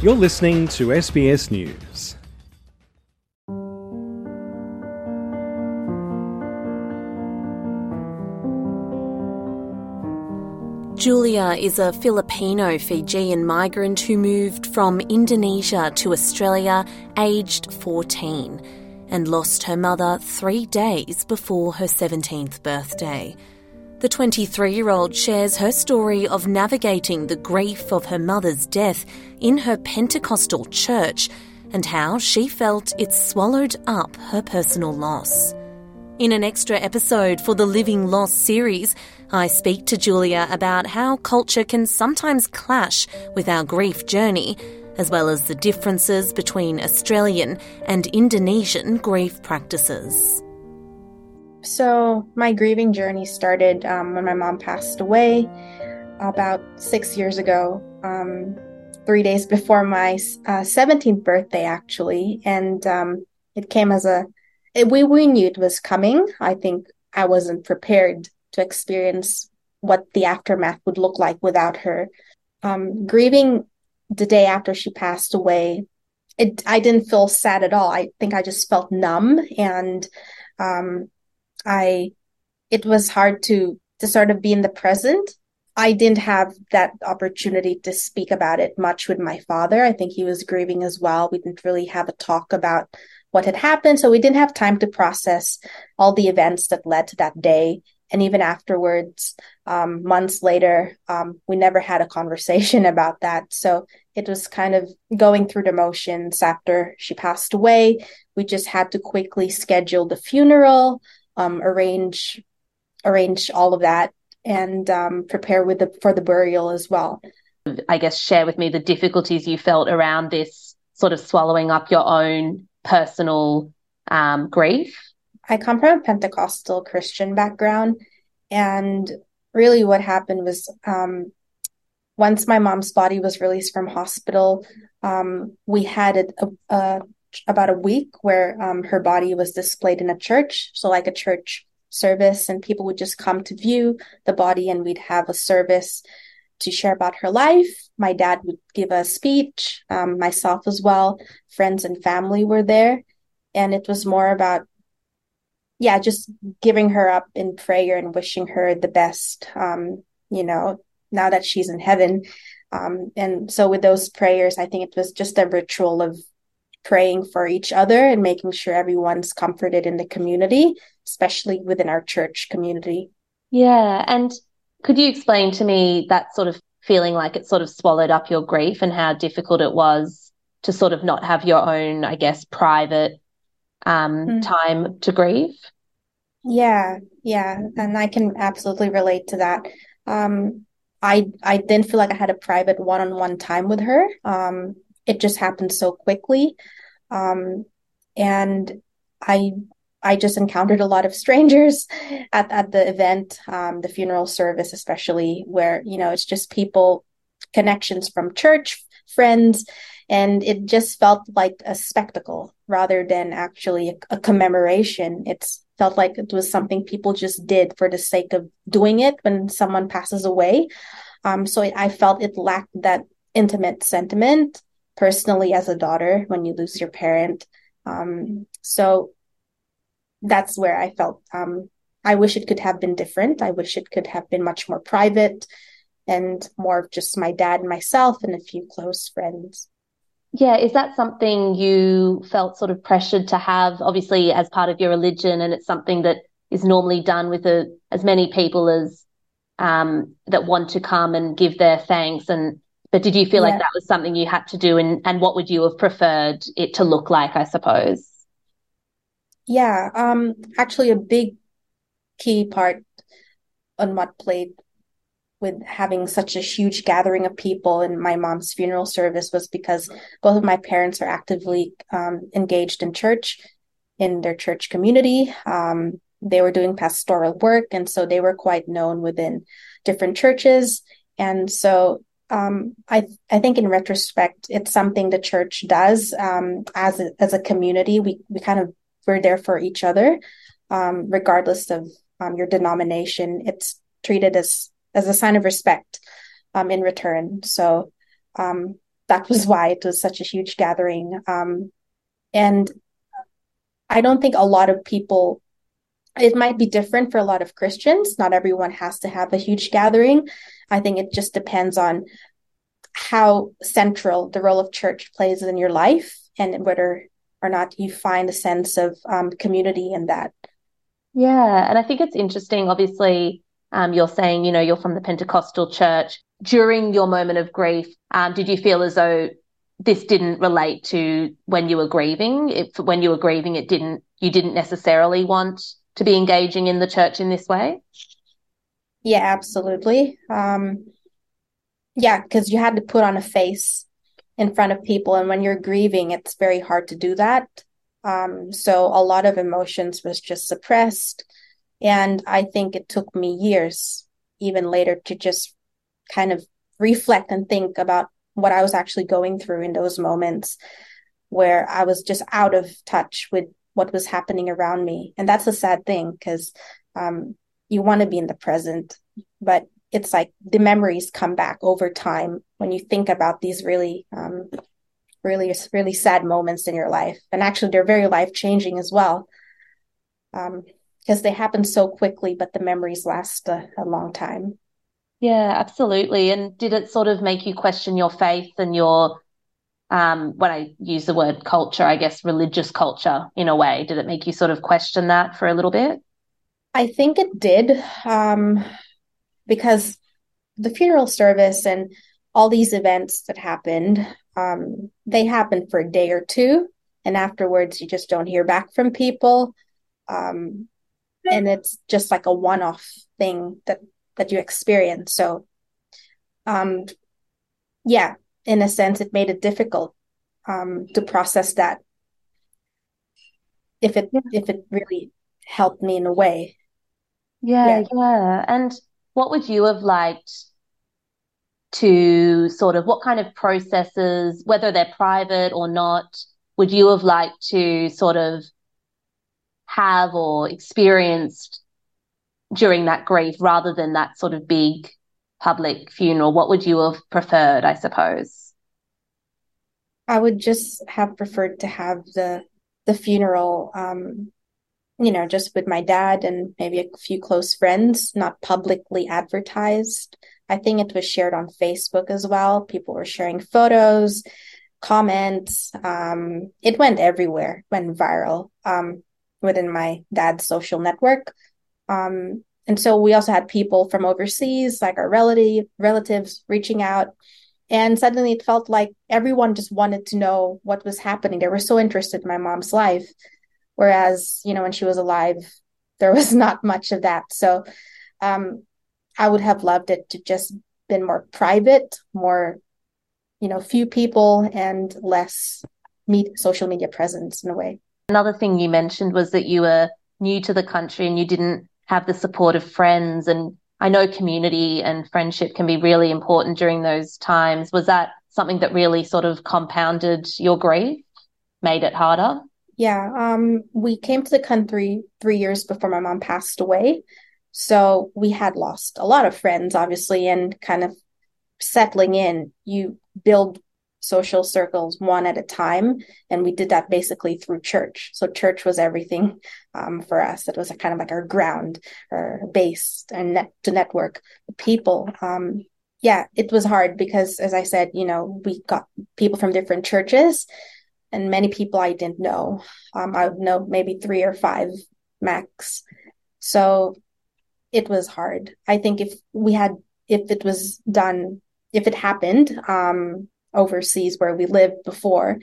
You're listening to SBS News. Julia is a Filipino Fijian migrant who moved from Indonesia to Australia aged 14 and lost her mother three days before her 17th birthday. The 23 year old shares her story of navigating the grief of her mother's death in her Pentecostal church and how she felt it swallowed up her personal loss. In an extra episode for the Living Loss series, I speak to Julia about how culture can sometimes clash with our grief journey, as well as the differences between Australian and Indonesian grief practices. So, my grieving journey started um, when my mom passed away about six years ago, um, three days before my uh, 17th birthday, actually. And um, it came as a we we knew it was coming. I think I wasn't prepared to experience what the aftermath would look like without her. Um, grieving the day after she passed away, it I didn't feel sad at all. I think I just felt numb, and um, I it was hard to to sort of be in the present. I didn't have that opportunity to speak about it much with my father. I think he was grieving as well. We didn't really have a talk about what had happened. So we didn't have time to process all the events that led to that day. And even afterwards, um, months later, um, we never had a conversation about that. So it was kind of going through the motions after she passed away. We just had to quickly schedule the funeral, um, arrange arrange all of that, and um, prepare with the for the burial as well. I guess share with me the difficulties you felt around this sort of swallowing up your own personal um, grief? I come from a Pentecostal Christian background, and really what happened was um, once my mom's body was released from hospital, um, we had a, a, a, about a week where um, her body was displayed in a church, so like a church service, and people would just come to view the body, and we'd have a service to share about her life. My dad would give a speech, um, myself as well. Friends and family were there. And it was more about, yeah, just giving her up in prayer and wishing her the best, um, you know, now that she's in heaven. Um, and so with those prayers, I think it was just a ritual of praying for each other and making sure everyone's comforted in the community, especially within our church community. Yeah. And could you explain to me that sort of feeling like it sort of swallowed up your grief and how difficult it was to sort of not have your own, I guess, private um, mm. time to grieve? Yeah, yeah, and I can absolutely relate to that. Um, I I didn't feel like I had a private one-on-one time with her. Um, it just happened so quickly, um, and I I just encountered a lot of strangers at, at the event, um, the funeral service, especially where, you know, it's just people, connections from church, friends, and it just felt like a spectacle rather than actually a, a commemoration. It's felt like it was something people just did for the sake of doing it when someone passes away. Um, so I felt it lacked that intimate sentiment personally as a daughter when you lose your parent. Um, so that's where I felt um, I wish it could have been different. I wish it could have been much more private and more of just my dad and myself and a few close friends. Yeah, is that something you felt sort of pressured to have, obviously, as part of your religion, and it's something that is normally done with a, as many people as um, that want to come and give their thanks and but did you feel yeah. like that was something you had to do and, and what would you have preferred it to look like i suppose yeah, um, actually, a big key part on what played with having such a huge gathering of people in my mom's funeral service was because both of my parents are actively um, engaged in church, in their church community. Um, they were doing pastoral work, and so they were quite known within different churches. And so um, I I think in retrospect, it's something the church does um, as a, as a community. We we kind of we're there for each other, um, regardless of um, your denomination. It's treated as as a sign of respect um, in return. So um, that was why it was such a huge gathering. Um, and I don't think a lot of people, it might be different for a lot of Christians. Not everyone has to have a huge gathering. I think it just depends on how central the role of church plays in your life and whether or not you find a sense of um, community in that. Yeah. And I think it's interesting. Obviously, um, you're saying, you know, you're from the Pentecostal church. During your moment of grief, um, did you feel as though this didn't relate to when you were grieving? If when you were grieving, it didn't, you didn't necessarily want to be engaging in the church in this way? Yeah, absolutely. Um, yeah, because you had to put on a face in front of people. And when you're grieving, it's very hard to do that. Um, so a lot of emotions was just suppressed. And I think it took me years, even later, to just kind of reflect and think about what I was actually going through in those moments where I was just out of touch with what was happening around me. And that's a sad thing because um, you want to be in the present, but it's like the memories come back over time when you think about these really, um, really, really sad moments in your life. And actually, they're very life changing as well. Um, because they happen so quickly, but the memories last a, a long time. Yeah, absolutely. And did it sort of make you question your faith and your, um, when I use the word culture, I guess religious culture in a way? Did it make you sort of question that for a little bit? I think it did, um, because the funeral service and all these events that happened, um, they happened for a day or two, and afterwards you just don't hear back from people. Um, and it's just like a one-off thing that that you experience so um yeah in a sense it made it difficult um to process that. If it if it really helped me in a way. Yeah, yeah. yeah. And what would you have liked to sort of what kind of processes whether they're private or not would you have liked to sort of have or experienced during that grief rather than that sort of big public funeral? What would you have preferred, I suppose? I would just have preferred to have the the funeral um you know just with my dad and maybe a few close friends not publicly advertised i think it was shared on facebook as well people were sharing photos comments um it went everywhere went viral um within my dad's social network. Um, and so we also had people from overseas, like our relative relatives, reaching out. And suddenly it felt like everyone just wanted to know what was happening. They were so interested in my mom's life. Whereas, you know, when she was alive, there was not much of that. So um, I would have loved it to just been more private, more, you know, few people and less meet social media presence in a way. Another thing you mentioned was that you were new to the country and you didn't have the support of friends. And I know community and friendship can be really important during those times. Was that something that really sort of compounded your grief, made it harder? Yeah, um, we came to the country three years before my mom passed away. So we had lost a lot of friends, obviously, and kind of settling in, you build social circles one at a time. And we did that basically through church. So church was everything um, for us. It was kind of like our ground or base and net to network people. Um, yeah, it was hard because, as I said, you know, we got people from different churches and many people I didn't know. Um, I would know maybe three or five max. So it was hard. I think if we had, if it was done, if it happened, um, overseas where we lived before,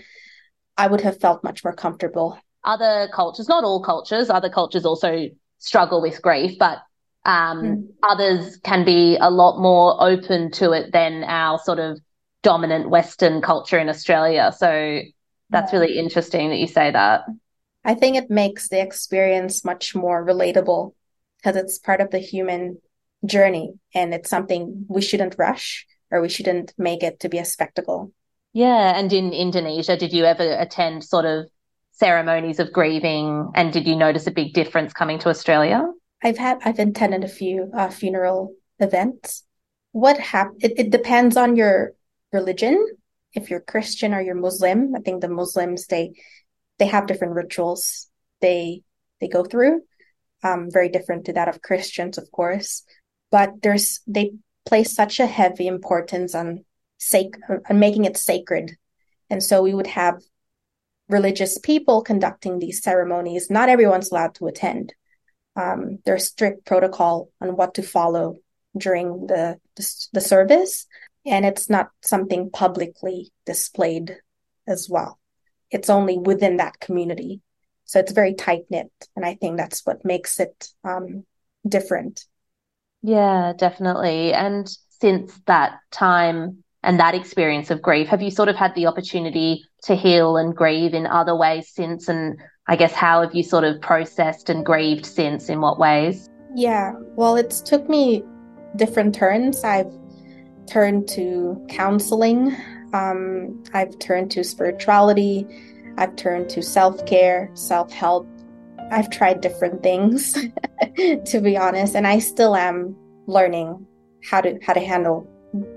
I would have felt much more comfortable. Other cultures, not all cultures, other cultures also struggle with grief, but um, mm. others can be a lot more open to it than our sort of dominant Western culture in Australia. So that's yeah. really interesting that you say that. I think it makes the experience much more relatable because it's part of the human journey and it's something we shouldn't rush or we shouldn't make it to be a spectacle. Yeah. And in Indonesia, did you ever attend sort of ceremonies of grieving? And did you notice a big difference coming to Australia? I've had, I've attended a few uh, funeral events. What happened? It, it depends on your religion if you're Christian or you're Muslim. I think the Muslims they they have different rituals they they go through, um, very different to that of Christians, of course. But there's they place such a heavy importance on sac- on making it sacred, and so we would have religious people conducting these ceremonies. Not everyone's allowed to attend. Um, there's strict protocol on what to follow during the, the, the service, and it's not something publicly displayed as well. It's only within that community, so it's very tight knit, and I think that's what makes it um, different. Yeah, definitely. And since that time and that experience of grief, have you sort of had the opportunity to heal and grieve in other ways since? And I guess how have you sort of processed and grieved since? In what ways? Yeah, well, it's took me different turns. I've turned to counseling. Um, I've turned to spirituality. I've turned to self care, self help. I've tried different things, to be honest, and I still am learning how to how to handle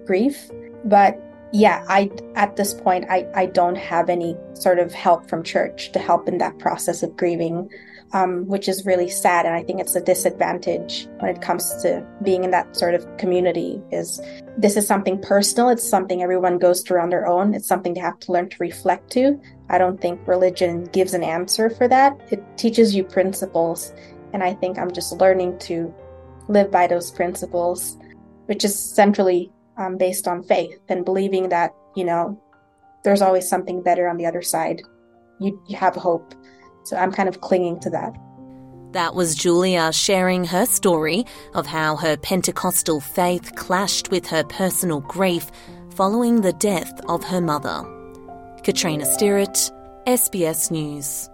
grief. But yeah, I at this point I, I don't have any sort of help from church to help in that process of grieving, um, which is really sad. And I think it's a disadvantage when it comes to being in that sort of community. Is this is something personal? It's something everyone goes through on their own. It's something they have to learn to reflect to. I don't think religion gives an answer for that. It teaches you principles, and I think I'm just learning to live by those principles, which is centrally um, based on faith and believing that, you know, there's always something better on the other side. You, you have hope. So I'm kind of clinging to that. That was Julia sharing her story of how her Pentecostal faith clashed with her personal grief following the death of her mother. Catriona Stirrat, SBS News.